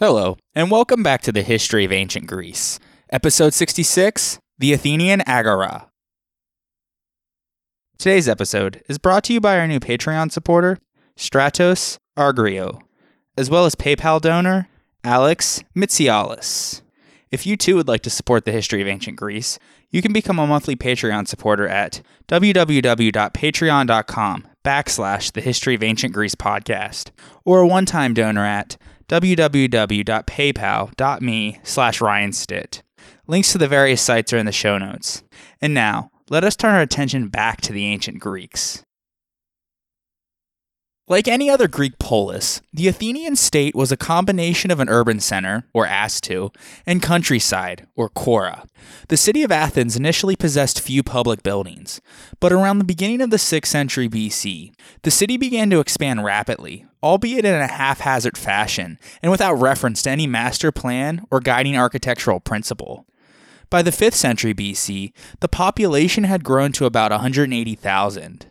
Hello, and welcome back to the History of Ancient Greece. Episode 66 The Athenian Agora. Today's episode is brought to you by our new Patreon supporter, Stratos Argrio, as well as PayPal donor, Alex Mitsialis. If you too would like to support the history of ancient Greece, you can become a monthly Patreon supporter at www.patreon.com backslash the history of ancient Greece podcast, or a one-time donor at www.paypal.me slash ryanstitt. Links to the various sites are in the show notes. And now, let us turn our attention back to the ancient Greeks. Like any other Greek polis, the Athenian state was a combination of an urban center, or Astu, and countryside, or Kora. The city of Athens initially possessed few public buildings, but around the beginning of the 6th century BC, the city began to expand rapidly, albeit in a haphazard fashion and without reference to any master plan or guiding architectural principle. By the 5th century BC, the population had grown to about 180,000.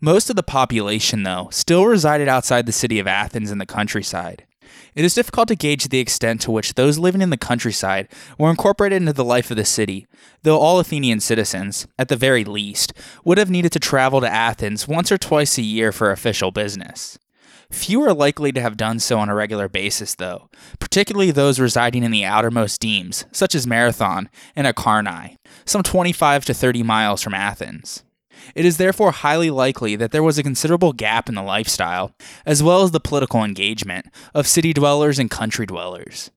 Most of the population, though, still resided outside the city of Athens in the countryside. It is difficult to gauge the extent to which those living in the countryside were incorporated into the life of the city, though all Athenian citizens, at the very least, would have needed to travel to Athens once or twice a year for official business. Few are likely to have done so on a regular basis, though, particularly those residing in the outermost demes, such as Marathon and Acharnae, some 25 to 30 miles from Athens. It is therefore highly likely that there was a considerable gap in the lifestyle, as well as the political engagement, of city dwellers and country dwellers.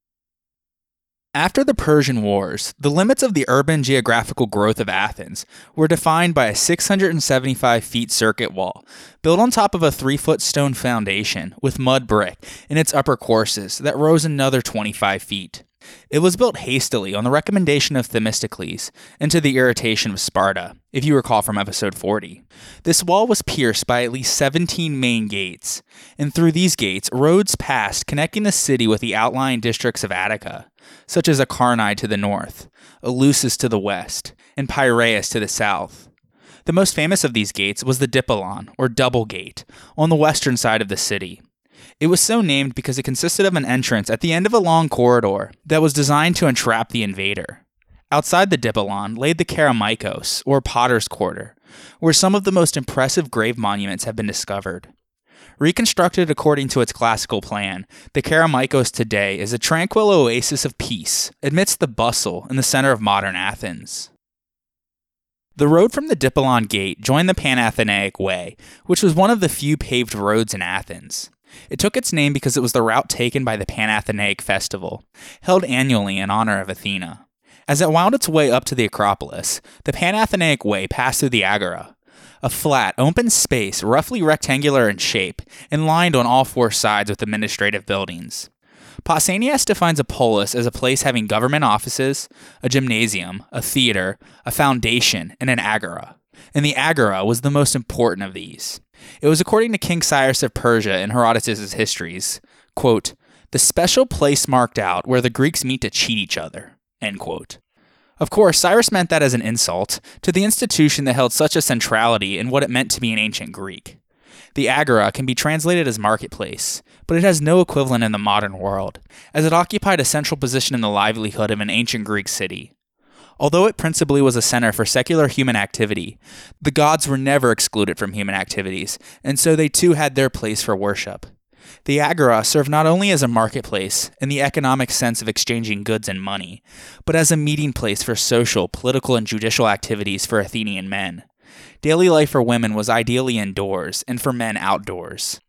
After the Persian Wars, the limits of the urban geographical growth of Athens were defined by a 675 feet circuit wall, built on top of a 3 foot stone foundation with mud brick in its upper courses that rose another 25 feet. It was built hastily on the recommendation of Themistocles and to the irritation of Sparta, if you recall from episode 40. This wall was pierced by at least 17 main gates, and through these gates, roads passed connecting the city with the outlying districts of Attica, such as Acharnae to the north, Eleusis to the west, and Piraeus to the south. The most famous of these gates was the Dipylon, or Double Gate, on the western side of the city. It was so named because it consisted of an entrance at the end of a long corridor that was designed to entrap the invader. Outside the Dipylon lay the Kerameikos, or Potter's Quarter, where some of the most impressive grave monuments have been discovered. Reconstructed according to its classical plan, the Kerameikos today is a tranquil oasis of peace amidst the bustle in the center of modern Athens. The road from the Dipylon Gate joined the Panathenaic Way, which was one of the few paved roads in Athens. It took its name because it was the route taken by the Panathenaic Festival, held annually in honor of Athena. As it wound its way up to the Acropolis, the Panathenaic Way passed through the Agora, a flat, open space roughly rectangular in shape and lined on all four sides with administrative buildings. Pausanias defines a polis as a place having government offices, a gymnasium, a theater, a foundation, and an agora. And the agora was the most important of these. It was according to King Cyrus of Persia in Herodotus' histories, quote, the special place marked out where the Greeks meet to cheat each other, end quote. Of course, Cyrus meant that as an insult to the institution that held such a centrality in what it meant to be an ancient Greek. The agora can be translated as marketplace, but it has no equivalent in the modern world, as it occupied a central position in the livelihood of an ancient Greek city. Although it principally was a center for secular human activity, the gods were never excluded from human activities, and so they too had their place for worship. The agora served not only as a marketplace, in the economic sense of exchanging goods and money, but as a meeting place for social, political, and judicial activities for Athenian men. Daily life for women was ideally indoors, and for men outdoors.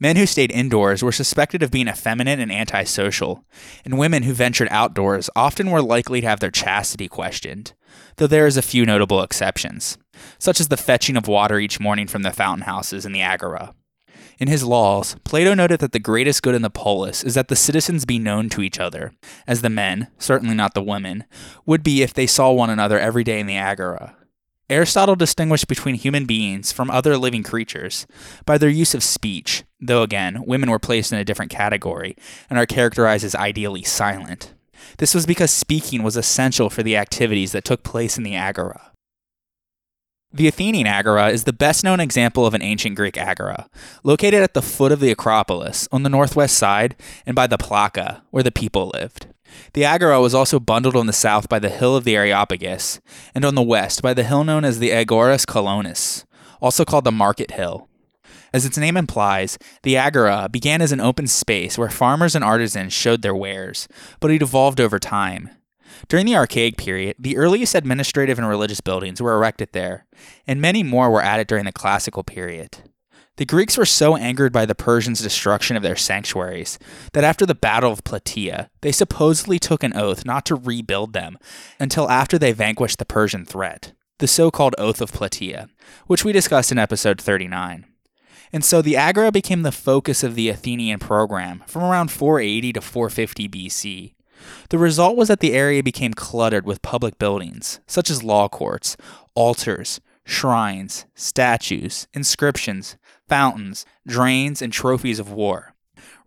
Men who stayed indoors were suspected of being effeminate and antisocial, and women who ventured outdoors often were likely to have their chastity questioned, though there is a few notable exceptions, such as the fetching of water each morning from the fountain houses in the agora. In his laws, Plato noted that the greatest good in the polis is that the citizens be known to each other, as the men, certainly not the women, would be if they saw one another every day in the agora. Aristotle distinguished between human beings from other living creatures by their use of speech, though again, women were placed in a different category and are characterized as ideally silent. This was because speaking was essential for the activities that took place in the agora. The Athenian Agora is the best known example of an ancient Greek agora, located at the foot of the Acropolis on the northwest side and by the Plaka, where the people lived. The Agora was also bundled on the south by the hill of the Areopagus, and on the west by the hill known as the Agoras Colonus, also called the Market Hill. As its name implies, the Agora began as an open space where farmers and artisans showed their wares, but it evolved over time. During the Archaic period, the earliest administrative and religious buildings were erected there, and many more were added during the Classical period. The Greeks were so angered by the Persians' destruction of their sanctuaries that after the Battle of Plataea, they supposedly took an oath not to rebuild them until after they vanquished the Persian threat, the so called Oath of Plataea, which we discussed in episode 39. And so the Agora became the focus of the Athenian program from around 480 to 450 BC. The result was that the area became cluttered with public buildings, such as law courts, altars, shrines, statues, inscriptions, fountains, drains, and trophies of war.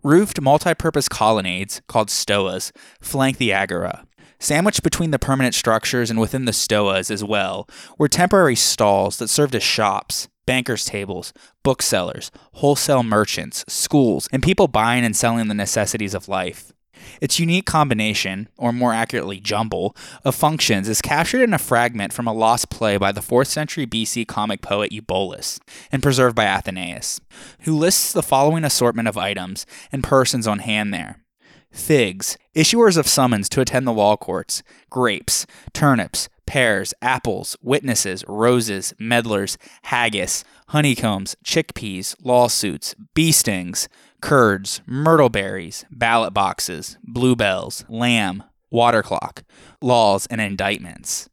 Roofed multi purpose colonnades, called stoas, flank the agora. Sandwiched between the permanent structures and within the stoas as well were temporary stalls that served as shops, bankers' tables, booksellers, wholesale merchants, schools, and people buying and selling the necessities of life. Its unique combination, or more accurately, jumble, of functions is captured in a fragment from a lost play by the 4th century BC comic poet Eubulus and preserved by Athenaeus, who lists the following assortment of items and persons on hand there. Figs, issuers of summons to attend the law courts, grapes, turnips, pears, apples, witnesses, roses, medlars, haggis, honeycombs, chickpeas, lawsuits, bee stings, curds, myrtle berries, ballot boxes, bluebells, lamb, water clock, laws, and indictments.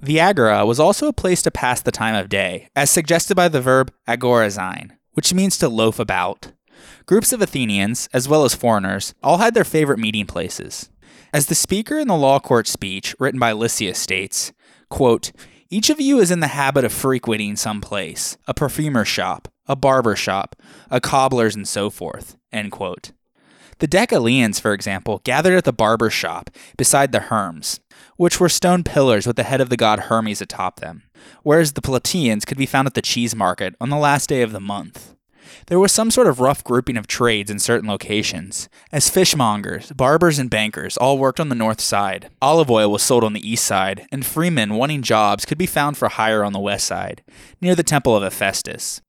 The agora was also a place to pass the time of day, as suggested by the verb agorazein, which means to loaf about. Groups of Athenians, as well as foreigners, all had their favorite meeting places. As the speaker in the law court speech, written by Lysias, states, quote, Each of you is in the habit of frequenting some place, a perfumer's shop, a barber shop, a cobbler's, and so forth. End quote. The Deceleans, for example, gathered at the barber shop beside the Herms, which were stone pillars with the head of the god Hermes atop them, whereas the Plataeans could be found at the cheese market on the last day of the month. There was some sort of rough grouping of trades in certain locations, as fishmongers, barbers, and bankers all worked on the north side. Olive oil was sold on the east side, and freemen wanting jobs could be found for hire on the west side, near the temple of Hephaestus.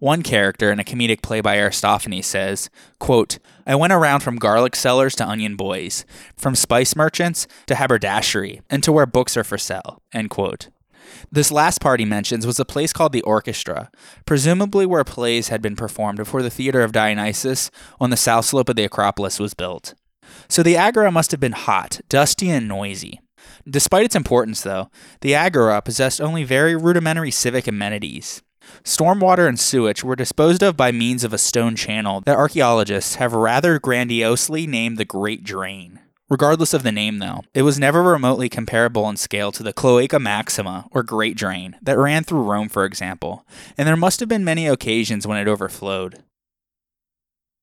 One character in a comedic play by Aristophanes says, quote, I went around from garlic sellers to onion boys, from spice merchants to haberdashery, and to where books are for sale. End quote. This last part he mentions was a place called the Orchestra, presumably where plays had been performed before the Theater of Dionysus on the south slope of the Acropolis was built. So the Agora must have been hot, dusty, and noisy. Despite its importance, though, the Agora possessed only very rudimentary civic amenities. Stormwater and sewage were disposed of by means of a stone channel that archaeologists have rather grandiosely named the Great Drain. Regardless of the name, though, it was never remotely comparable in scale to the Cloaca Maxima, or Great Drain, that ran through Rome, for example, and there must have been many occasions when it overflowed.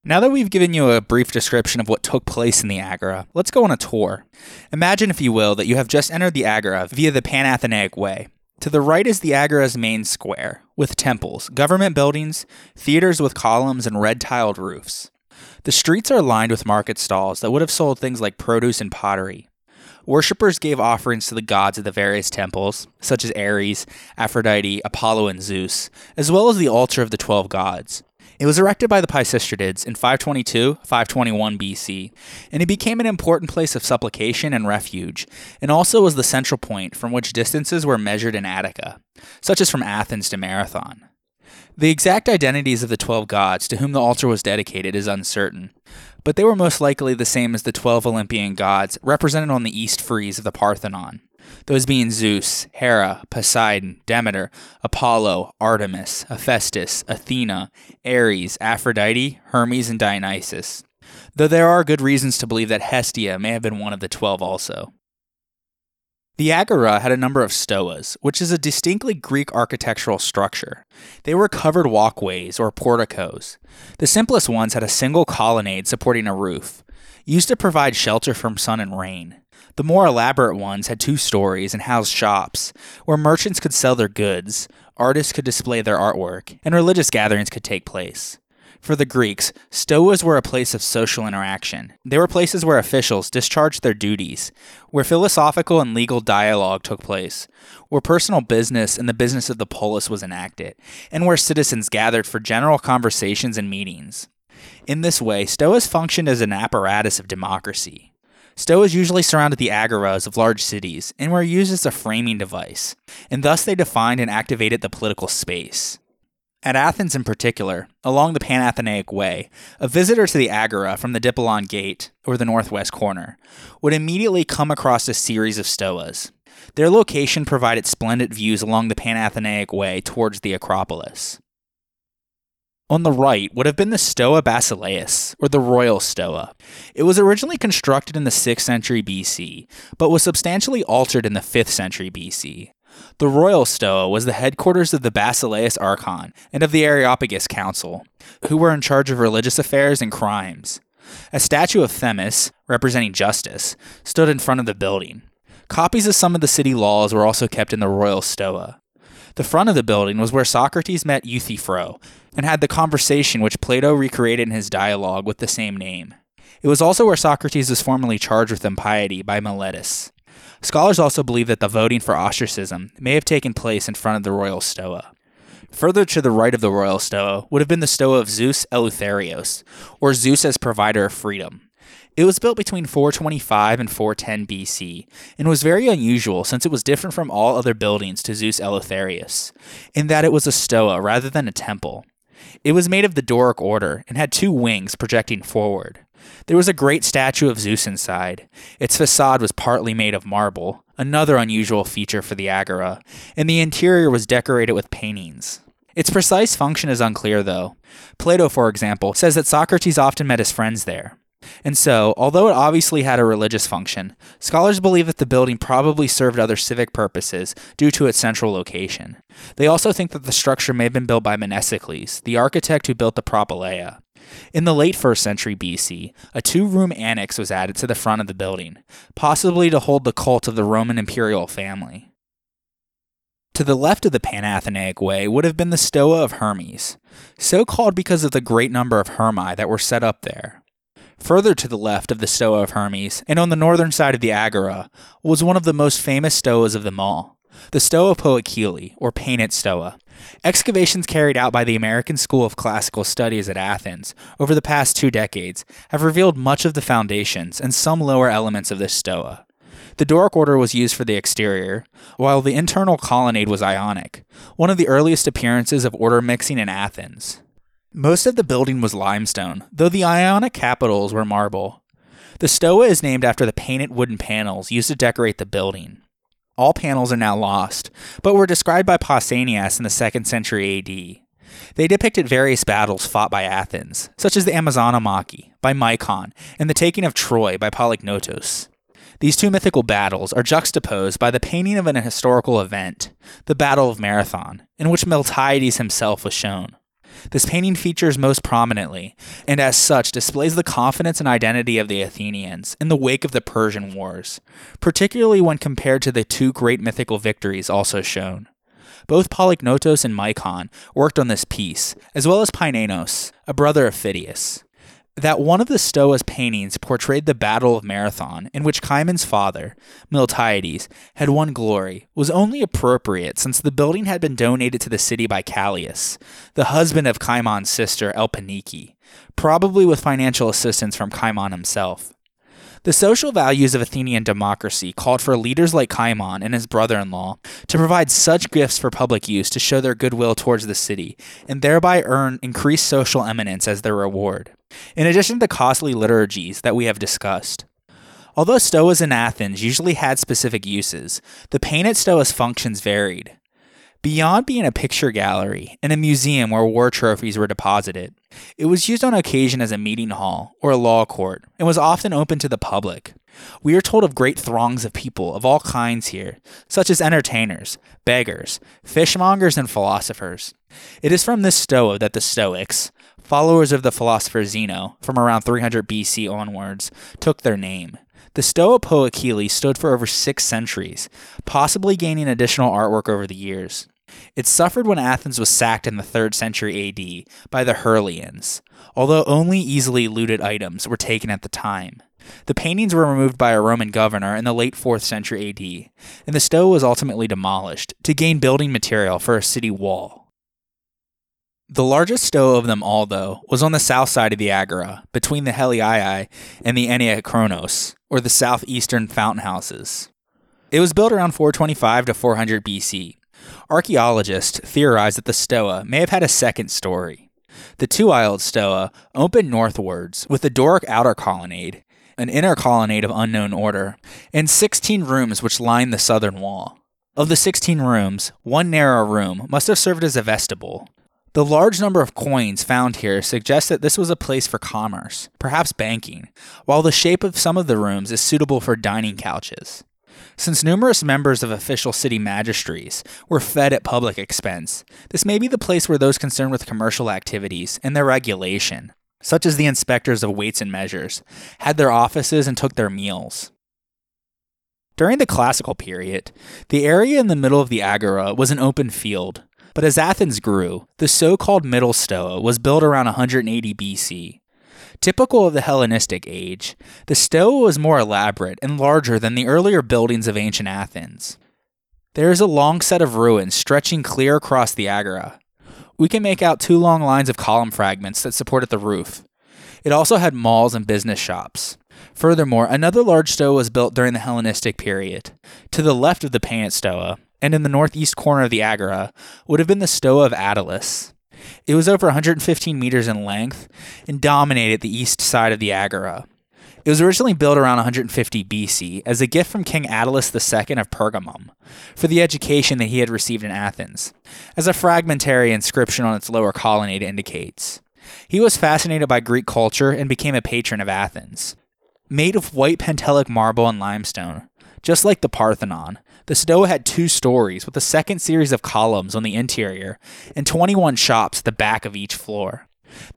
Now that we've given you a brief description of what took place in the Agora, let's go on a tour. Imagine, if you will, that you have just entered the Agora via the Panathenaic Way. To the right is the Agora's main square, with temples, government buildings, theaters with columns, and red tiled roofs. The streets are lined with market stalls that would have sold things like produce and pottery. Worshippers gave offerings to the gods of the various temples, such as Ares, Aphrodite, Apollo, and Zeus, as well as the altar of the twelve gods. It was erected by the Pisistratids in 522 521 BC, and it became an important place of supplication and refuge, and also was the central point from which distances were measured in Attica, such as from Athens to Marathon. The exact identities of the twelve gods to whom the altar was dedicated is uncertain, but they were most likely the same as the twelve Olympian gods represented on the east frieze of the Parthenon those being Zeus, Hera, Poseidon, Demeter, Apollo, Artemis, Hephaestus, Athena, Ares, Aphrodite, Hermes, and Dionysus. Though there are good reasons to believe that Hestia may have been one of the twelve also. The Agora had a number of stoas, which is a distinctly Greek architectural structure. They were covered walkways or porticos. The simplest ones had a single colonnade supporting a roof, used to provide shelter from sun and rain. The more elaborate ones had two stories and housed shops, where merchants could sell their goods, artists could display their artwork, and religious gatherings could take place. For the Greeks, stoas were a place of social interaction. They were places where officials discharged their duties, where philosophical and legal dialogue took place, where personal business and the business of the polis was enacted, and where citizens gathered for general conversations and meetings. In this way, stoas functioned as an apparatus of democracy. Stoas usually surrounded the agoras of large cities and were used as a framing device, and thus they defined and activated the political space. At Athens in particular, along the Panathenaic Way, a visitor to the Agora from the Dipylon Gate, or the northwest corner, would immediately come across a series of stoas. Their location provided splendid views along the Panathenaic Way towards the Acropolis. On the right would have been the Stoa Basileus, or the Royal Stoa. It was originally constructed in the 6th century BC, but was substantially altered in the 5th century BC. The Royal Stoa was the headquarters of the Basileus Archon and of the Areopagus Council, who were in charge of religious affairs and crimes. A statue of Themis, representing justice, stood in front of the building. Copies of some of the city laws were also kept in the Royal Stoa. The front of the building was where Socrates met Euthyphro and had the conversation which Plato recreated in his dialogue with the same name. It was also where Socrates was formally charged with impiety by Meletus. Scholars also believe that the voting for ostracism may have taken place in front of the royal stoa. Further to the right of the royal stoa would have been the stoa of Zeus Eleutherios, or Zeus as provider of freedom. It was built between 425 and 410 BC, and was very unusual since it was different from all other buildings to Zeus Eleutherios, in that it was a stoa rather than a temple. It was made of the Doric order and had two wings projecting forward. There was a great statue of Zeus inside. Its facade was partly made of marble, another unusual feature for the Agora, and the interior was decorated with paintings. Its precise function is unclear, though. Plato, for example, says that Socrates often met his friends there. And so, although it obviously had a religious function, scholars believe that the building probably served other civic purposes due to its central location. They also think that the structure may have been built by Mnesicles, the architect who built the Propylaea. In the late 1st century BC, a two room annex was added to the front of the building, possibly to hold the cult of the Roman imperial family. To the left of the Panathenaic Way would have been the Stoa of Hermes, so called because of the great number of Hermae that were set up there. Further to the left of the Stoa of Hermes, and on the northern side of the Agora, was one of the most famous stoas of them all, the Stoa Poikile, or Painted Stoa. Excavations carried out by the American School of Classical Studies at Athens over the past two decades have revealed much of the foundations and some lower elements of this stoa. The Doric order was used for the exterior, while the internal colonnade was Ionic, one of the earliest appearances of order mixing in Athens. Most of the building was limestone, though the Ionic capitals were marble. The stoa is named after the painted wooden panels used to decorate the building. All panels are now lost, but were described by Pausanias in the 2nd century AD. They depicted various battles fought by Athens, such as the Amazonomachy by Micon and the taking of Troy by Polygnotos. These two mythical battles are juxtaposed by the painting of an historical event, the Battle of Marathon, in which Miltiades himself was shown. This painting features most prominently, and as such displays the confidence and identity of the Athenians in the wake of the Persian Wars, particularly when compared to the two great mythical victories also shown. Both Polygnotos and Micon worked on this piece, as well as Panainos, a brother of Phidias that one of the Stoa's paintings portrayed the Battle of Marathon, in which Cimon's father, Miltiades, had won glory, was only appropriate since the building had been donated to the city by Callias, the husband of Cimon's sister Elpinice, probably with financial assistance from Cimon himself. The social values of Athenian democracy called for leaders like Cimon and his brother in law to provide such gifts for public use to show their goodwill towards the city, and thereby earn increased social eminence as their reward in addition to the costly liturgies that we have discussed. Although stoas in Athens usually had specific uses, the painted stoa's functions varied. Beyond being a picture gallery and a museum where war trophies were deposited, it was used on occasion as a meeting hall or a law court and was often open to the public. We are told of great throngs of people of all kinds here, such as entertainers, beggars, fishmongers, and philosophers. It is from this stoa that the Stoics, followers of the philosopher Zeno from around 300 BC onwards, took their name. The Stoa Poikile stood for over six centuries, possibly gaining additional artwork over the years. It suffered when Athens was sacked in the 3rd century AD by the Herulians, although only easily looted items were taken at the time. The paintings were removed by a Roman governor in the late 4th century AD, and the Stoa was ultimately demolished to gain building material for a city wall. The largest Stoa of them all, though, was on the south side of the Agora, between the Heliaia and the Enneakronos, or the southeastern fountain houses. It was built around 425 to 400 BC. Archaeologists theorize that the Stoa may have had a second story. The two-aisled Stoa opened northwards with a Doric outer colonnade an inner colonnade of unknown order, and 16 rooms which lined the southern wall. Of the 16 rooms, one narrow room must have served as a vestibule. The large number of coins found here suggests that this was a place for commerce, perhaps banking, while the shape of some of the rooms is suitable for dining couches. Since numerous members of official city magistracies were fed at public expense, this may be the place where those concerned with commercial activities and their regulation such as the inspectors of weights and measures, had their offices and took their meals. During the classical period, the area in the middle of the agora was an open field, but as Athens grew, the so called Middle Stoa was built around 180 BC. Typical of the Hellenistic age, the Stoa was more elaborate and larger than the earlier buildings of ancient Athens. There is a long set of ruins stretching clear across the agora, we can make out two long lines of column fragments that supported the roof. It also had malls and business shops. Furthermore, another large stoa was built during the Hellenistic period. To the left of the painted stoa, and in the northeast corner of the agora, would have been the stoa of Attalus. It was over 115 meters in length and dominated the east side of the agora. It was originally built around 150 BC as a gift from King Attalus II of Pergamum for the education that he had received in Athens, as a fragmentary inscription on its lower colonnade indicates. He was fascinated by Greek culture and became a patron of Athens. Made of white Pentelic marble and limestone, just like the Parthenon, the Stoa had two stories with a second series of columns on the interior and 21 shops at the back of each floor.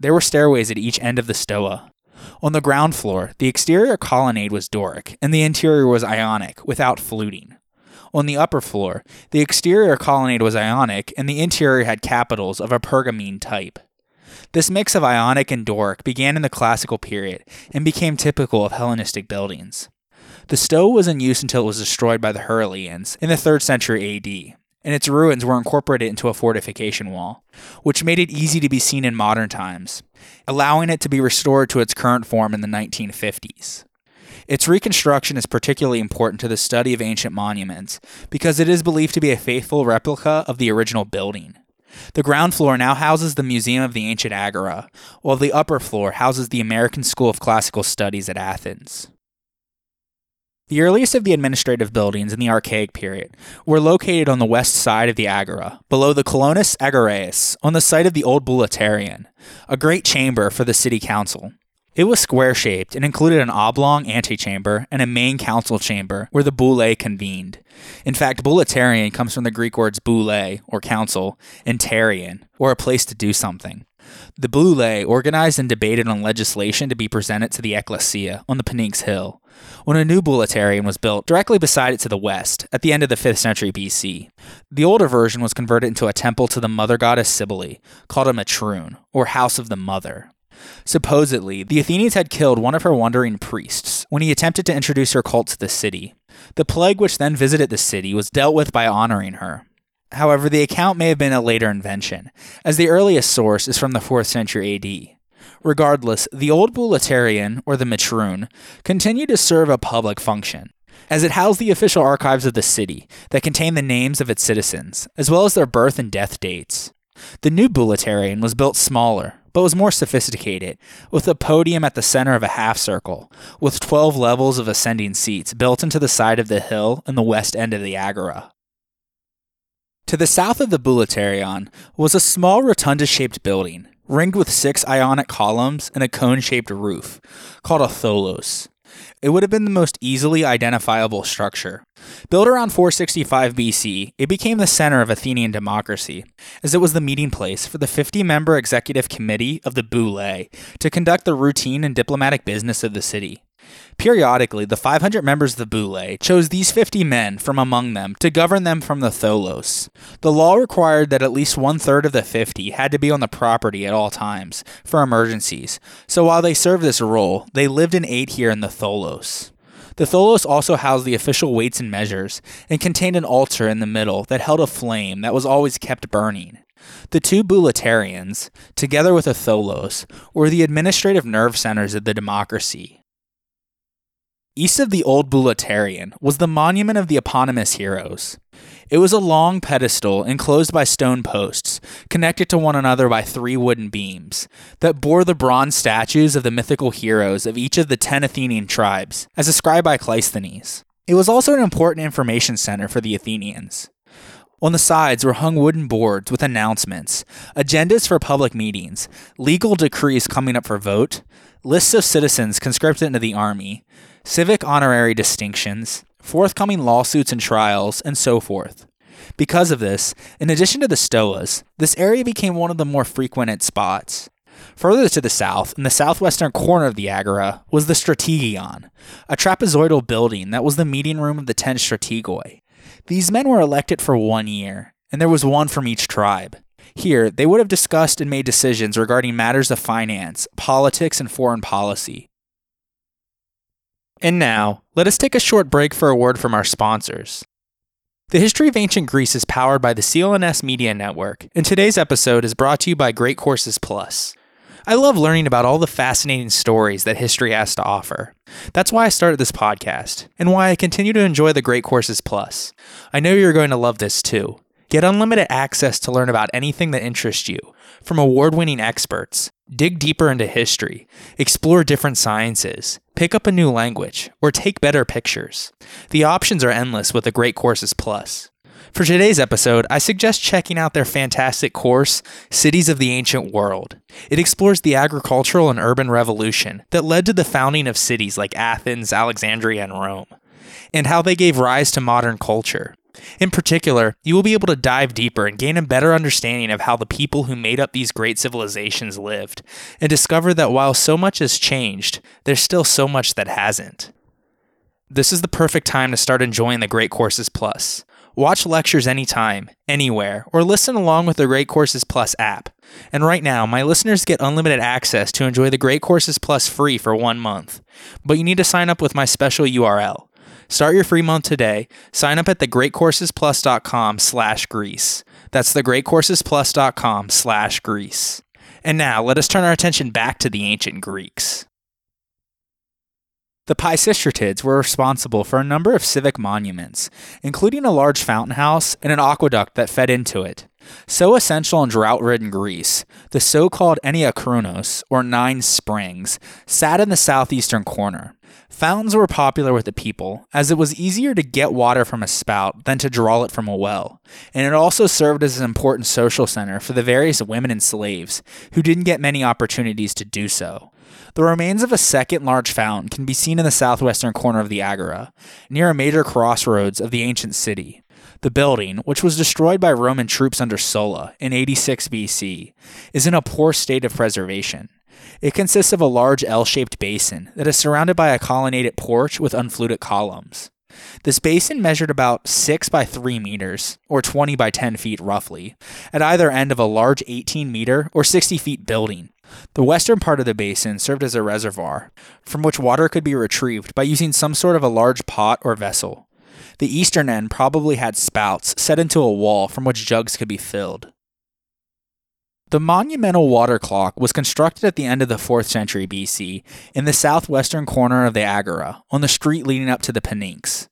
There were stairways at each end of the Stoa, on the ground floor, the exterior colonnade was Doric, and the interior was Ionic, without fluting. On the upper floor, the exterior colonnade was Ionic, and the interior had capitals of a Pergamene type. This mix of Ionic and Doric began in the classical period and became typical of Hellenistic buildings. The Stoa was in use until it was destroyed by the Herulians in the 3rd century AD and its ruins were incorporated into a fortification wall, which made it easy to be seen in modern times, allowing it to be restored to its current form in the 1950s. Its reconstruction is particularly important to the study of ancient monuments because it is believed to be a faithful replica of the original building. The ground floor now houses the Museum of the Ancient Agora, while the upper floor houses the American School of Classical Studies at Athens. The earliest of the administrative buildings in the Archaic period were located on the west side of the Agora, below the Colonus Agoraeus, on the site of the old Bouleuterion, a great chamber for the city council. It was square shaped and included an oblong antechamber and a main council chamber where the boule convened. In fact, Bouleuterion comes from the Greek words boule, or council, and terion, or a place to do something. The boule organized and debated on legislation to be presented to the ecclesia on the Pnyx Hill, when a new Bouleuterion was built directly beside it to the west, at the end of the 5th century BC. The older version was converted into a temple to the mother goddess Cybele, called a Metroon, or House of the Mother. Supposedly, the Athenians had killed one of her wandering priests when he attempted to introduce her cult to the city. The plague which then visited the city was dealt with by honoring her. However, the account may have been a later invention, as the earliest source is from the 4th century AD. Regardless, the old Bouleuterion, or the Metroon, continued to serve a public function, as it housed the official archives of the city that contained the names of its citizens, as well as their birth and death dates. The new Bouleuterion was built smaller, but was more sophisticated, with a podium at the center of a half circle, with 12 levels of ascending seats built into the side of the hill in the west end of the agora. To the south of the Bouleuterion was a small rotunda shaped building, ringed with six ionic columns and a cone shaped roof, called a tholos. It would have been the most easily identifiable structure. Built around 465 BC, it became the center of Athenian democracy, as it was the meeting place for the 50 member executive committee of the Boule to conduct the routine and diplomatic business of the city. Periodically, the 500 members of the Boule chose these 50 men from among them to govern them from the Tholos. The law required that at least one third of the 50 had to be on the property at all times for emergencies, so while they served this role, they lived and ate here in the Tholos. The Tholos also housed the official weights and measures and contained an altar in the middle that held a flame that was always kept burning. The two Bouleuterions, together with the Tholos, were the administrative nerve centers of the democracy. East of the old Bouleuterion was the monument of the eponymous heroes. It was a long pedestal enclosed by stone posts, connected to one another by three wooden beams, that bore the bronze statues of the mythical heroes of each of the ten Athenian tribes, as described by Cleisthenes. It was also an important information center for the Athenians. On the sides were hung wooden boards with announcements, agendas for public meetings, legal decrees coming up for vote, lists of citizens conscripted into the army, civic honorary distinctions, forthcoming lawsuits and trials, and so forth. Because of this, in addition to the stoas, this area became one of the more frequented spots. Further to the south, in the southwestern corner of the Agora, was the Strategion, a trapezoidal building that was the meeting room of the ten strategoi. These men were elected for one year, and there was one from each tribe. Here, they would have discussed and made decisions regarding matters of finance, politics, and foreign policy. And now, let us take a short break for a word from our sponsors. The History of Ancient Greece is powered by the CLNS Media Network, and today's episode is brought to you by Great Courses Plus. I love learning about all the fascinating stories that history has to offer. That's why I started this podcast, and why I continue to enjoy the Great Courses Plus. I know you're going to love this too. Get unlimited access to learn about anything that interests you, from award winning experts, dig deeper into history, explore different sciences, pick up a new language, or take better pictures. The options are endless with the Great Courses Plus. For today's episode, I suggest checking out their fantastic course, Cities of the Ancient World. It explores the agricultural and urban revolution that led to the founding of cities like Athens, Alexandria, and Rome, and how they gave rise to modern culture. In particular, you will be able to dive deeper and gain a better understanding of how the people who made up these great civilizations lived, and discover that while so much has changed, there's still so much that hasn't. This is the perfect time to start enjoying the Great Courses Plus. Watch lectures anytime, anywhere, or listen along with the Great Courses Plus app. And right now, my listeners get unlimited access to enjoy the Great Courses Plus free for one month. But you need to sign up with my special URL Start your free month today. Sign up at thegreatcoursesplus.com slash Greece. That's thegreatcoursesplus.com slash Greece. And now let us turn our attention back to the ancient Greeks. The Pisistratids were responsible for a number of civic monuments, including a large fountain house and an aqueduct that fed into it. So essential in drought ridden Greece, the so called Enneakronos, or Nine Springs, sat in the southeastern corner. Fountains were popular with the people, as it was easier to get water from a spout than to draw it from a well, and it also served as an important social center for the various women and slaves who didn't get many opportunities to do so. The remains of a second large fountain can be seen in the southwestern corner of the Agora, near a major crossroads of the ancient city. The building, which was destroyed by Roman troops under Sulla in 86 BC, is in a poor state of preservation. It consists of a large L shaped basin that is surrounded by a colonnaded porch with unfluted columns. This basin measured about 6 by 3 meters, or 20 by 10 feet roughly, at either end of a large 18 meter or 60 feet building. The western part of the basin served as a reservoir, from which water could be retrieved by using some sort of a large pot or vessel. The eastern end probably had spouts set into a wall from which jugs could be filled. The monumental water clock was constructed at the end of the 4th century BC in the southwestern corner of the Agora, on the street leading up to the Pnyx.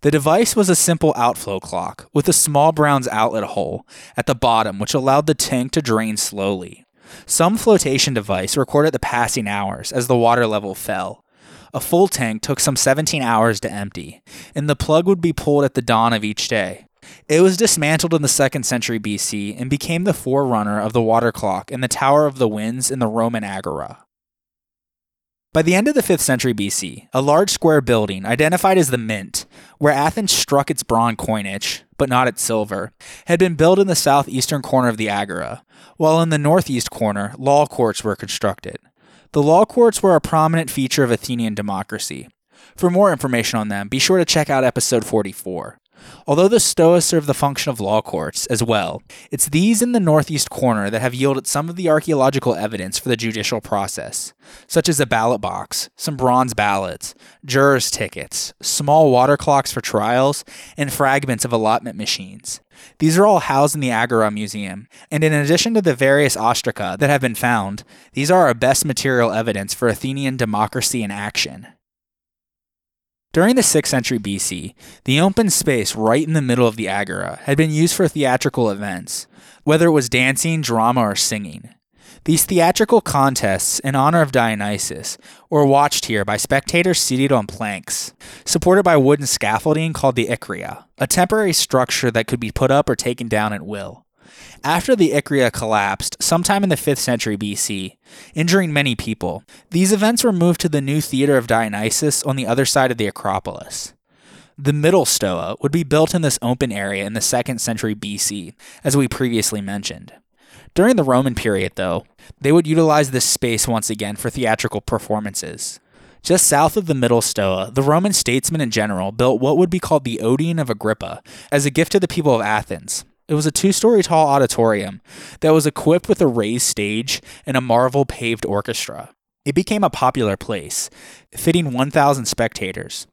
The device was a simple outflow clock with a small bronze outlet hole at the bottom which allowed the tank to drain slowly. Some flotation device recorded the passing hours as the water level fell. A full tank took some 17 hours to empty, and the plug would be pulled at the dawn of each day. It was dismantled in the 2nd century BC and became the forerunner of the water clock and the Tower of the Winds in the Roman Agora. By the end of the 5th century BC, a large square building, identified as the Mint, where Athens struck its bronze coinage, but not its silver, had been built in the southeastern corner of the Agora, while in the northeast corner, law courts were constructed. The law courts were a prominent feature of Athenian democracy. For more information on them, be sure to check out episode 44. Although the Stoa serve the function of law courts as well, it's these in the northeast corner that have yielded some of the archaeological evidence for the judicial process, such as a ballot box, some bronze ballots, jurors' tickets, small water clocks for trials, and fragments of allotment machines. These are all housed in the Agora Museum, and in addition to the various ostraca that have been found, these are our best material evidence for Athenian democracy in action. During the 6th century BC, the open space right in the middle of the agora had been used for theatrical events, whether it was dancing, drama, or singing. These theatrical contests in honor of Dionysus were watched here by spectators seated on planks, supported by wooden scaffolding called the Icria, a temporary structure that could be put up or taken down at will. After the Icria collapsed, sometime in the 5th century BC, injuring many people, these events were moved to the new Theater of Dionysus on the other side of the Acropolis. The middle stoa would be built in this open area in the 2nd century BC, as we previously mentioned. During the Roman period, though, they would utilize this space once again for theatrical performances. Just south of the Middle Stoa, the Roman statesmen in general built what would be called the Odeon of Agrippa as a gift to the people of Athens, it was a two story tall auditorium that was equipped with a raised stage and a marble paved orchestra. It became a popular place, fitting 1,000 spectators.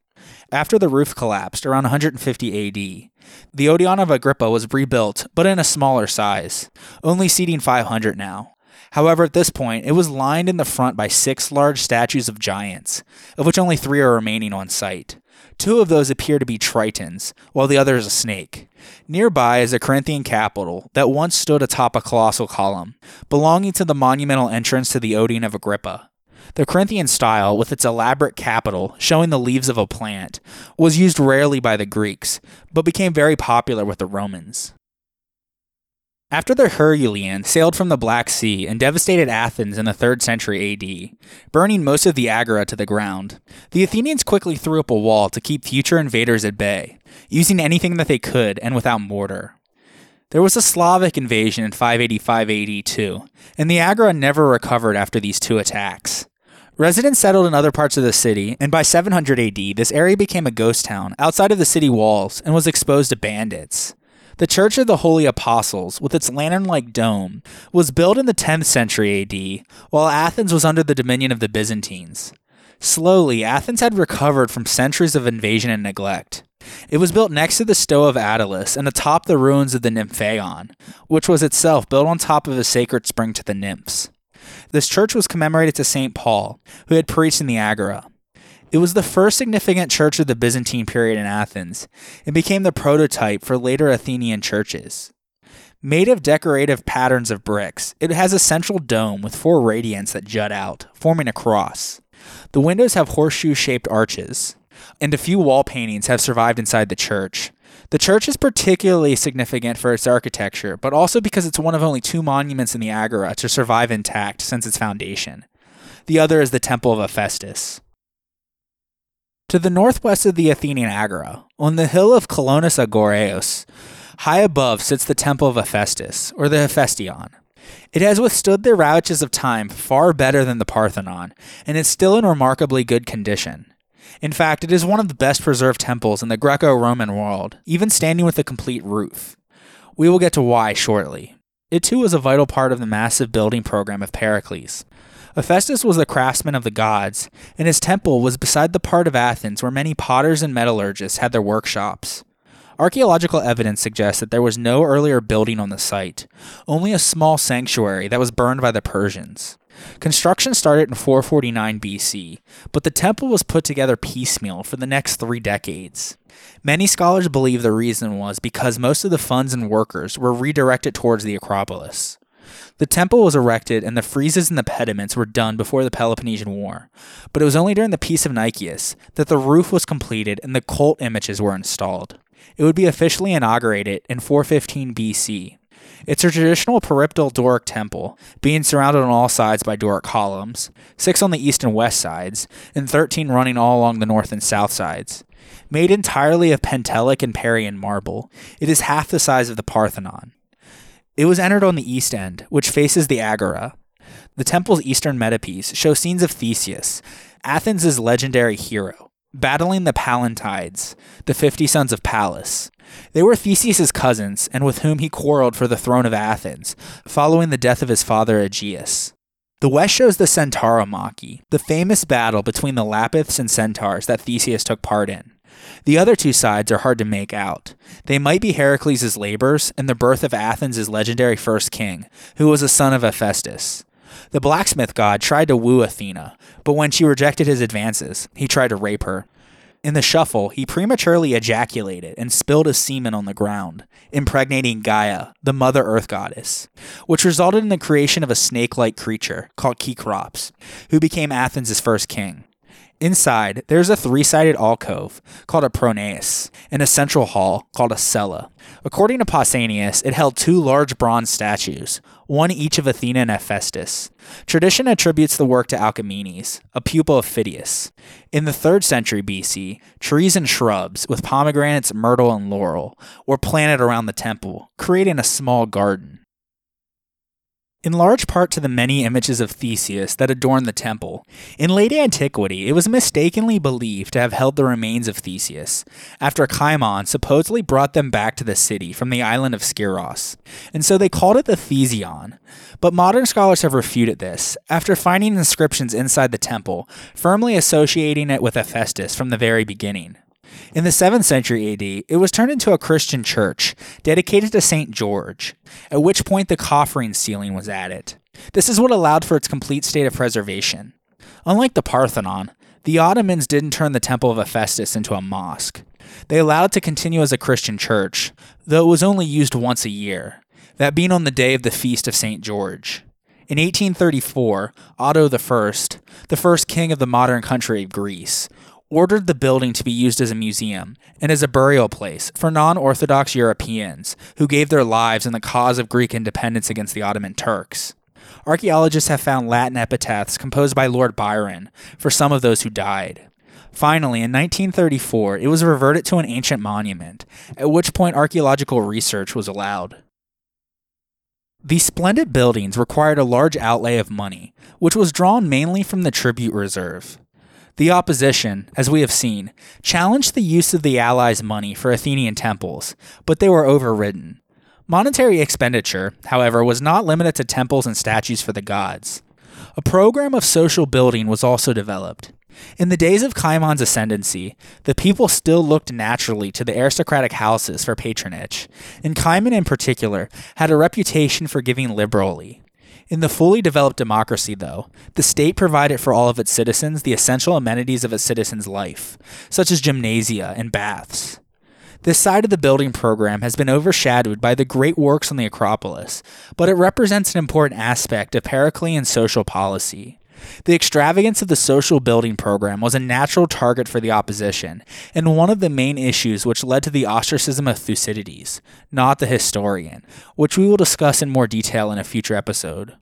After the roof collapsed around 150 AD, the Odeon of Agrippa was rebuilt, but in a smaller size, only seating 500 now. However, at this point, it was lined in the front by six large statues of giants, of which only three are remaining on site. Two of those appear to be tritons, while the other is a snake. Nearby is a Corinthian capital that once stood atop a colossal column, belonging to the monumental entrance to the Odeon of Agrippa. The Corinthian style, with its elaborate capital showing the leaves of a plant, was used rarely by the Greeks, but became very popular with the Romans. After the Herulaean sailed from the Black Sea and devastated Athens in the 3rd century AD, burning most of the agora to the ground, the Athenians quickly threw up a wall to keep future invaders at bay, using anything that they could and without mortar. There was a Slavic invasion in 585 AD too, and the agora never recovered after these two attacks. Residents settled in other parts of the city, and by 700 AD, this area became a ghost town outside of the city walls and was exposed to bandits. The Church of the Holy Apostles, with its lantern like dome, was built in the 10th century AD, while Athens was under the dominion of the Byzantines. Slowly, Athens had recovered from centuries of invasion and neglect. It was built next to the Stoa of Attalus and atop the ruins of the Nymphaion, which was itself built on top of a sacred spring to the nymphs. This church was commemorated to St. Paul, who had preached in the Agora. It was the first significant church of the Byzantine period in Athens and became the prototype for later Athenian churches. Made of decorative patterns of bricks, it has a central dome with four radiants that jut out, forming a cross. The windows have horseshoe shaped arches, and a few wall paintings have survived inside the church. The church is particularly significant for its architecture, but also because it's one of only two monuments in the Agora to survive intact since its foundation. The other is the Temple of Hephaestus. To the northwest of the Athenian Agora, on the hill of Colonus Agoraeus, high above sits the temple of Hephaestus, or the Hephaestion. It has withstood the ravages of time far better than the Parthenon, and is still in remarkably good condition. In fact, it is one of the best preserved temples in the Greco Roman world, even standing with a complete roof. We will get to why shortly. It too was a vital part of the massive building program of Pericles. Hephaestus was the craftsman of the gods, and his temple was beside the part of Athens where many potters and metallurgists had their workshops. Archaeological evidence suggests that there was no earlier building on the site, only a small sanctuary that was burned by the Persians. Construction started in 449 BC, but the temple was put together piecemeal for the next three decades. Many scholars believe the reason was because most of the funds and workers were redirected towards the Acropolis. The temple was erected and the friezes and the pediments were done before the Peloponnesian War, but it was only during the Peace of Nicias that the roof was completed and the cult images were installed. It would be officially inaugurated in 415 BC. It's a traditional peripteral Doric temple, being surrounded on all sides by Doric columns, six on the east and west sides, and 13 running all along the north and south sides. Made entirely of Pentelic and Parian marble, it is half the size of the Parthenon. It was entered on the east end, which faces the Agora. The temple's eastern metopes shows scenes of Theseus, Athens' legendary hero, battling the Pallantides, the 50 sons of Pallas. They were Theseus' cousins, and with whom he quarreled for the throne of Athens, following the death of his father Aegeus. The west shows the Centauromachy, the famous battle between the Lapiths and Centaurs that Theseus took part in. The other two sides are hard to make out. They might be Heracles' labors and the birth of Athens' legendary first king, who was a son of Hephaestus. The blacksmith god tried to woo Athena, but when she rejected his advances, he tried to rape her. In the shuffle, he prematurely ejaculated and spilled his semen on the ground, impregnating Gaia, the Mother Earth goddess, which resulted in the creation of a snake like creature called Cecrops, who became Athens' first king. Inside, there's a three sided alcove called a pronaos and a central hall called a cella. According to Pausanias, it held two large bronze statues, one each of Athena and Hephaestus. Tradition attributes the work to Alcamenes, a pupil of Phidias. In the 3rd century BC, trees and shrubs with pomegranates, myrtle, and laurel were planted around the temple, creating a small garden. In large part to the many images of Theseus that adorn the temple, in late antiquity it was mistakenly believed to have held the remains of Theseus, after Cimon supposedly brought them back to the city from the island of Skyros, and so they called it the Theseion. But modern scholars have refuted this, after finding inscriptions inside the temple, firmly associating it with Hephaestus from the very beginning. In the 7th century AD, it was turned into a Christian church dedicated to St. George, at which point the coffering ceiling was added. This is what allowed for its complete state of preservation. Unlike the Parthenon, the Ottomans didn't turn the Temple of Hephaestus into a mosque. They allowed it to continue as a Christian church, though it was only used once a year, that being on the day of the Feast of St. George. In 1834, Otto I, the first king of the modern country of Greece, ordered the building to be used as a museum and as a burial place for non Orthodox Europeans who gave their lives in the cause of Greek independence against the Ottoman Turks. Archaeologists have found Latin epitaphs composed by Lord Byron for some of those who died. Finally, in 1934, it was reverted to an ancient monument, at which point archaeological research was allowed. These splendid buildings required a large outlay of money, which was drawn mainly from the tribute reserve. The opposition, as we have seen, challenged the use of the Allies' money for Athenian temples, but they were overridden. Monetary expenditure, however, was not limited to temples and statues for the gods. A program of social building was also developed. In the days of Cimon's ascendancy, the people still looked naturally to the aristocratic houses for patronage, and Cimon in particular had a reputation for giving liberally. In the fully developed democracy, though, the state provided for all of its citizens the essential amenities of a citizen's life, such as gymnasia and baths. This side of the building program has been overshadowed by the great works on the Acropolis, but it represents an important aspect of Periclean social policy. The extravagance of the social building program was a natural target for the opposition, and one of the main issues which led to the ostracism of Thucydides, not the historian, which we will discuss in more detail in a future episode.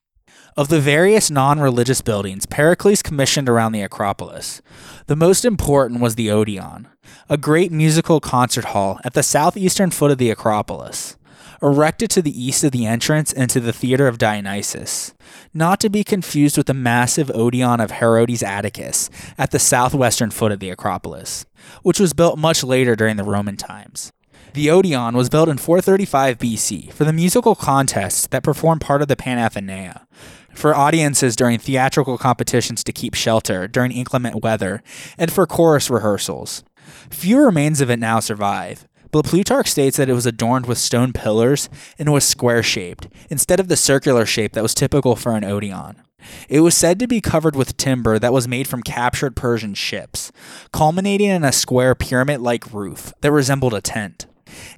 Of the various non religious buildings Pericles commissioned around the Acropolis, the most important was the Odeon, a great musical concert hall at the southeastern foot of the Acropolis erected to the east of the entrance into the Theater of Dionysus, not to be confused with the massive Odeon of Herodes Atticus at the southwestern foot of the Acropolis, which was built much later during the Roman times. The Odeon was built in 435 BC for the musical contests that performed part of the Panathenaea, for audiences during theatrical competitions to keep shelter during inclement weather, and for chorus rehearsals. Few remains of it now survive, but Plutarch states that it was adorned with stone pillars and was square shaped, instead of the circular shape that was typical for an Odeon. It was said to be covered with timber that was made from captured Persian ships, culminating in a square pyramid like roof that resembled a tent.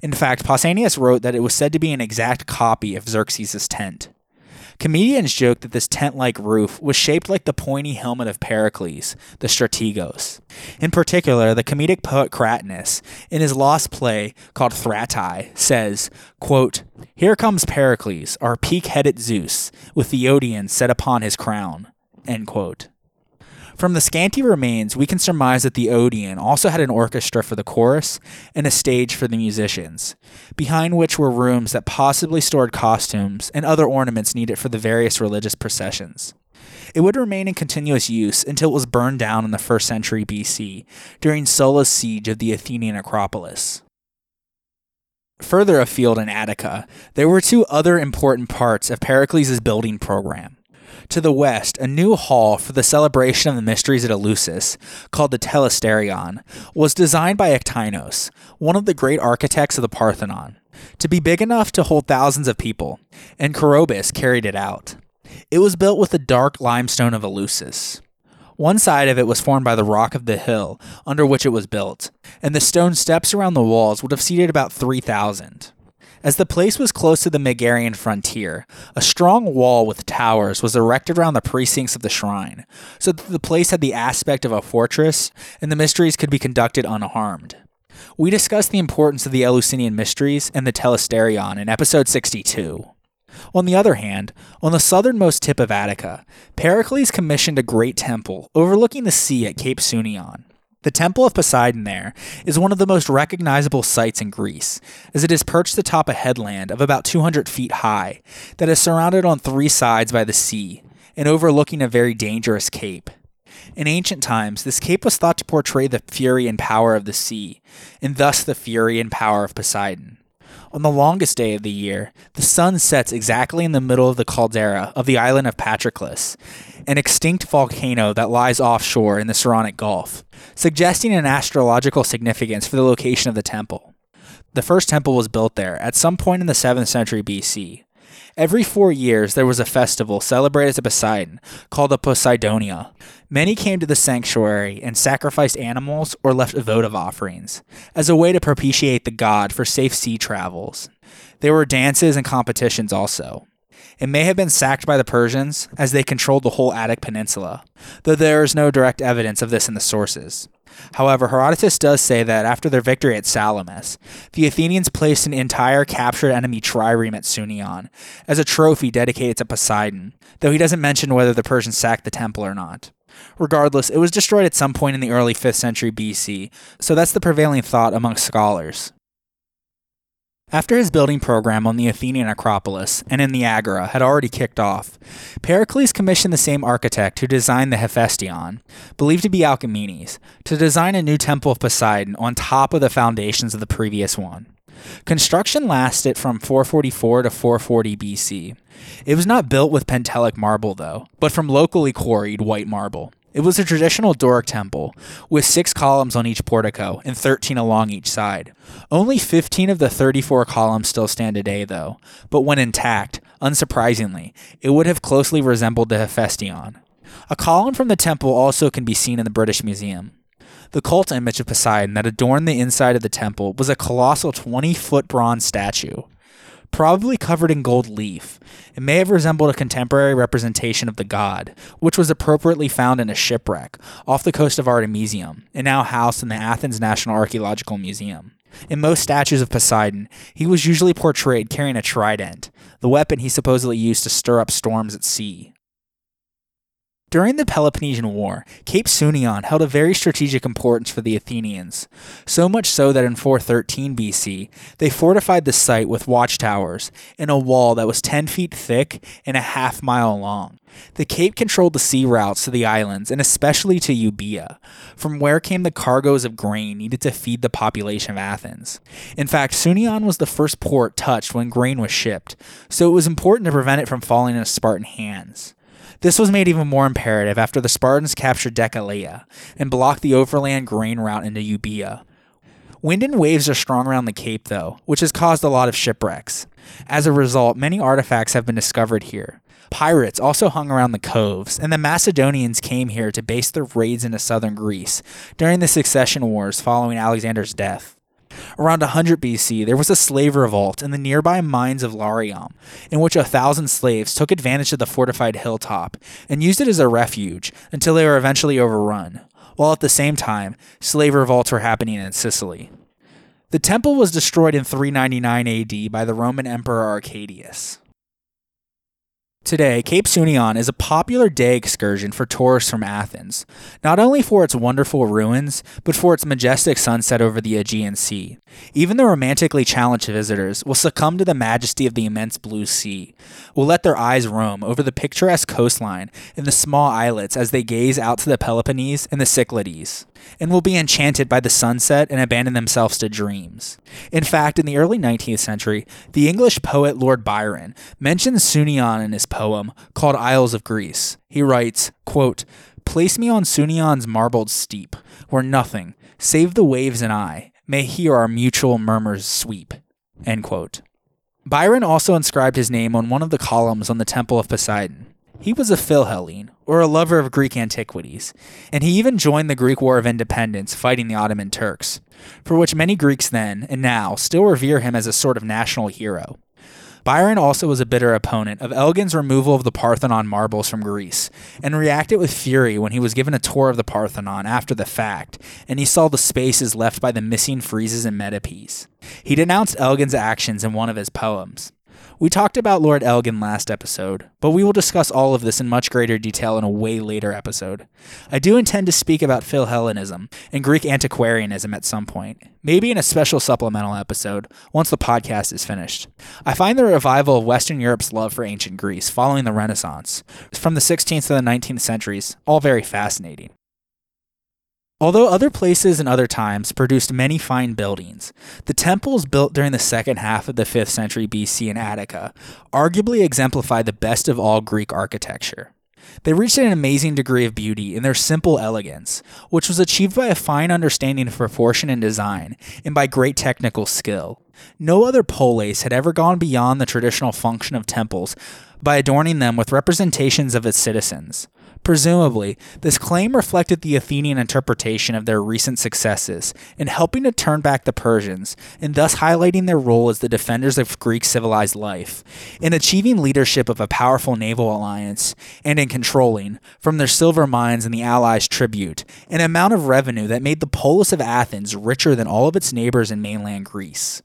In fact, Pausanias wrote that it was said to be an exact copy of Xerxes' tent. Comedians joke that this tent like roof was shaped like the pointy helmet of Pericles, the strategos. In particular, the comedic poet Cratinus, in his lost play called Thratae, says, quote, Here comes Pericles, our peak headed Zeus, with the Odeon set upon his crown. End quote. From the scanty remains, we can surmise that the Odeon also had an orchestra for the chorus and a stage for the musicians, behind which were rooms that possibly stored costumes and other ornaments needed for the various religious processions. It would remain in continuous use until it was burned down in the 1st century BC during Sulla's siege of the Athenian Acropolis. Further afield in Attica, there were two other important parts of Pericles' building program. To the west, a new hall for the celebration of the mysteries at Eleusis, called the Telesterion, was designed by Ectinos, one of the great architects of the Parthenon, to be big enough to hold thousands of people, and Coroebus carried it out. It was built with the dark limestone of Eleusis. One side of it was formed by the rock of the hill under which it was built, and the stone steps around the walls would have seated about 3,000. As the place was close to the Megarian frontier, a strong wall with towers was erected around the precincts of the shrine, so that the place had the aspect of a fortress and the mysteries could be conducted unharmed. We discussed the importance of the Eleusinian mysteries and the Telesterion in episode 62. On the other hand, on the southernmost tip of Attica, Pericles commissioned a great temple overlooking the sea at Cape Sounion. The Temple of Poseidon there is one of the most recognizable sights in Greece, as it is perched atop a headland of about 200 feet high that is surrounded on three sides by the sea and overlooking a very dangerous cape. In ancient times, this cape was thought to portray the fury and power of the sea, and thus the fury and power of Poseidon. On the longest day of the year, the sun sets exactly in the middle of the caldera of the island of Patroclus, an extinct volcano that lies offshore in the Saronic Gulf, suggesting an astrological significance for the location of the temple. The first temple was built there at some point in the 7th century BC. Every four years, there was a festival celebrated to Poseidon called the Poseidonia. Many came to the sanctuary and sacrificed animals or left votive offerings as a way to propitiate the god for safe sea travels. There were dances and competitions also. It may have been sacked by the Persians, as they controlled the whole Attic Peninsula, though there is no direct evidence of this in the sources. However, Herodotus does say that after their victory at Salamis, the Athenians placed an entire captured enemy trireme at Sounion as a trophy dedicated to Poseidon, though he doesn't mention whether the Persians sacked the temple or not. Regardless, it was destroyed at some point in the early 5th century BC, so that's the prevailing thought among scholars. After his building program on the Athenian Acropolis and in the Agora had already kicked off, Pericles commissioned the same architect who designed the Hephaestion, believed to be Alcamenes, to design a new temple of Poseidon on top of the foundations of the previous one. Construction lasted from 444 to 440 BC. It was not built with Pentelic marble, though, but from locally quarried white marble. It was a traditional Doric temple, with six columns on each portico and 13 along each side. Only 15 of the 34 columns still stand today, though, but when intact, unsurprisingly, it would have closely resembled the Hephaestion. A column from the temple also can be seen in the British Museum. The cult image of Poseidon that adorned the inside of the temple was a colossal 20 foot bronze statue probably covered in gold leaf. It may have resembled a contemporary representation of the god, which was appropriately found in a shipwreck off the coast of Artemisium and now housed in the Athens National Archaeological Museum. In most statues of Poseidon, he was usually portrayed carrying a trident, the weapon he supposedly used to stir up storms at sea. During the Peloponnesian War, Cape Sounion held a very strategic importance for the Athenians, so much so that in 413 BC, they fortified the site with watchtowers and a wall that was 10 feet thick and a half mile long. The cape controlled the sea routes to the islands and especially to Euboea, from where came the cargoes of grain needed to feed the population of Athens. In fact, Sounion was the first port touched when grain was shipped, so it was important to prevent it from falling into Spartan hands. This was made even more imperative after the Spartans captured Decelea and blocked the overland grain route into Euboea. Wind and waves are strong around the Cape, though, which has caused a lot of shipwrecks. As a result, many artifacts have been discovered here. Pirates also hung around the coves, and the Macedonians came here to base their raids into southern Greece during the succession wars following Alexander's death. Around 100 BC, there was a slave revolt in the nearby mines of Laurium, in which a thousand slaves took advantage of the fortified hilltop and used it as a refuge until they were eventually overrun, while at the same time, slave revolts were happening in Sicily. The temple was destroyed in 399 AD by the Roman Emperor Arcadius. Today, Cape Sounion is a popular day excursion for tourists from Athens, not only for its wonderful ruins, but for its majestic sunset over the Aegean Sea. Even the romantically challenged visitors will succumb to the majesty of the immense blue sea, will let their eyes roam over the picturesque coastline and the small islets as they gaze out to the Peloponnese and the Cyclades and will be enchanted by the sunset and abandon themselves to dreams. In fact, in the early 19th century, the English poet Lord Byron mentions Sounion in his poem called Isles of Greece. He writes, quote, Place me on Sounion's marbled steep, where nothing, save the waves and I, may hear our mutual murmurs sweep. End quote. Byron also inscribed his name on one of the columns on the Temple of Poseidon. He was a Philhellene, or a lover of Greek antiquities, and he even joined the Greek War of Independence fighting the Ottoman Turks, for which many Greeks then and now still revere him as a sort of national hero. Byron also was a bitter opponent of Elgin's removal of the Parthenon marbles from Greece, and reacted with fury when he was given a tour of the Parthenon after the fact, and he saw the spaces left by the missing friezes and metopes. He denounced Elgin's actions in one of his poems. We talked about Lord Elgin last episode, but we will discuss all of this in much greater detail in a way later episode. I do intend to speak about Philhellenism and Greek antiquarianism at some point, maybe in a special supplemental episode once the podcast is finished. I find the revival of Western Europe's love for ancient Greece following the Renaissance, from the 16th to the 19th centuries, all very fascinating. Although other places and other times produced many fine buildings, the temples built during the second half of the 5th century BC in Attica arguably exemplify the best of all Greek architecture. They reached an amazing degree of beauty in their simple elegance, which was achieved by a fine understanding of proportion and design, and by great technical skill. No other polis had ever gone beyond the traditional function of temples by adorning them with representations of its citizens. Presumably, this claim reflected the Athenian interpretation of their recent successes in helping to turn back the Persians, and thus highlighting their role as the defenders of Greek civilized life, in achieving leadership of a powerful naval alliance, and in controlling, from their silver mines and the Allies' tribute, an amount of revenue that made the polis of Athens richer than all of its neighbors in mainland Greece.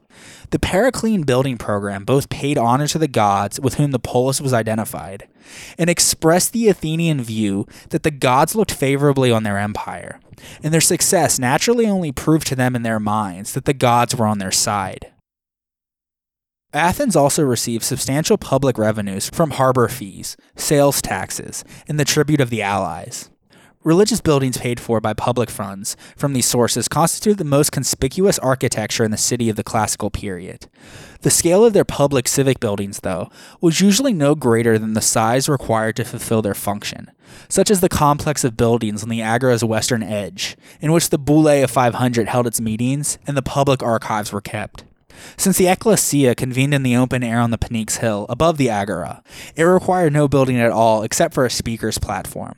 The Periclean building program both paid honor to the gods with whom the polis was identified and expressed the Athenian view that the gods looked favorably on their empire, and their success naturally only proved to them in their minds that the gods were on their side. Athens also received substantial public revenues from harbor fees, sales taxes, and the tribute of the allies. Religious buildings paid for by public funds from these sources constitute the most conspicuous architecture in the city of the classical period. The scale of their public civic buildings, though, was usually no greater than the size required to fulfill their function, such as the complex of buildings on the Agora's western edge, in which the Boule of 500 held its meetings and the public archives were kept. Since the ecclesia convened in the open air on the Pnyx Hill above the Agora, it required no building at all except for a speaker's platform.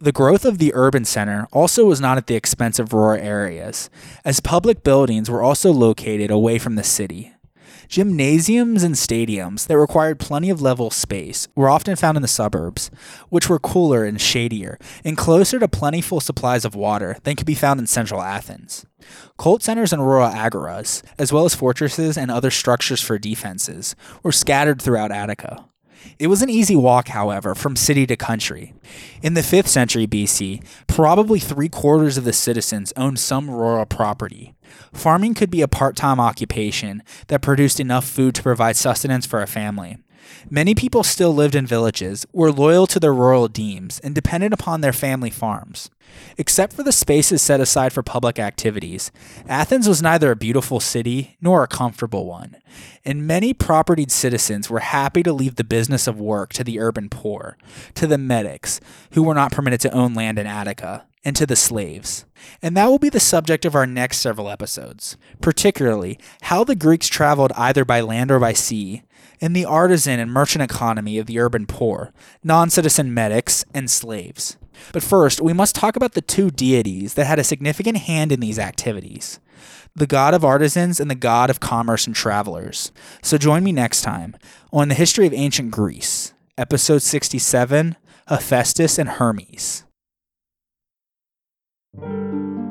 The growth of the urban center also was not at the expense of rural areas, as public buildings were also located away from the city. Gymnasiums and stadiums that required plenty of level space were often found in the suburbs, which were cooler and shadier and closer to plentiful supplies of water than could be found in central Athens. Cult centers and rural agoras, as well as fortresses and other structures for defenses, were scattered throughout Attica. It was an easy walk, however, from city to country. In the 5th century BC, probably three quarters of the citizens owned some rural property. Farming could be a part time occupation that produced enough food to provide sustenance for a family. Many people still lived in villages, were loyal to their rural demes, and depended upon their family farms. Except for the spaces set aside for public activities, Athens was neither a beautiful city nor a comfortable one, and many propertied citizens were happy to leave the business of work to the urban poor, to the metics, who were not permitted to own land in Attica, and to the slaves. And that will be the subject of our next several episodes, particularly how the Greeks traveled either by land or by sea, and the artisan and merchant economy of the urban poor, non citizen metics, and slaves. But first, we must talk about the two deities that had a significant hand in these activities the god of artisans and the god of commerce and travelers. So join me next time on the history of ancient Greece, episode 67 Hephaestus and Hermes. Música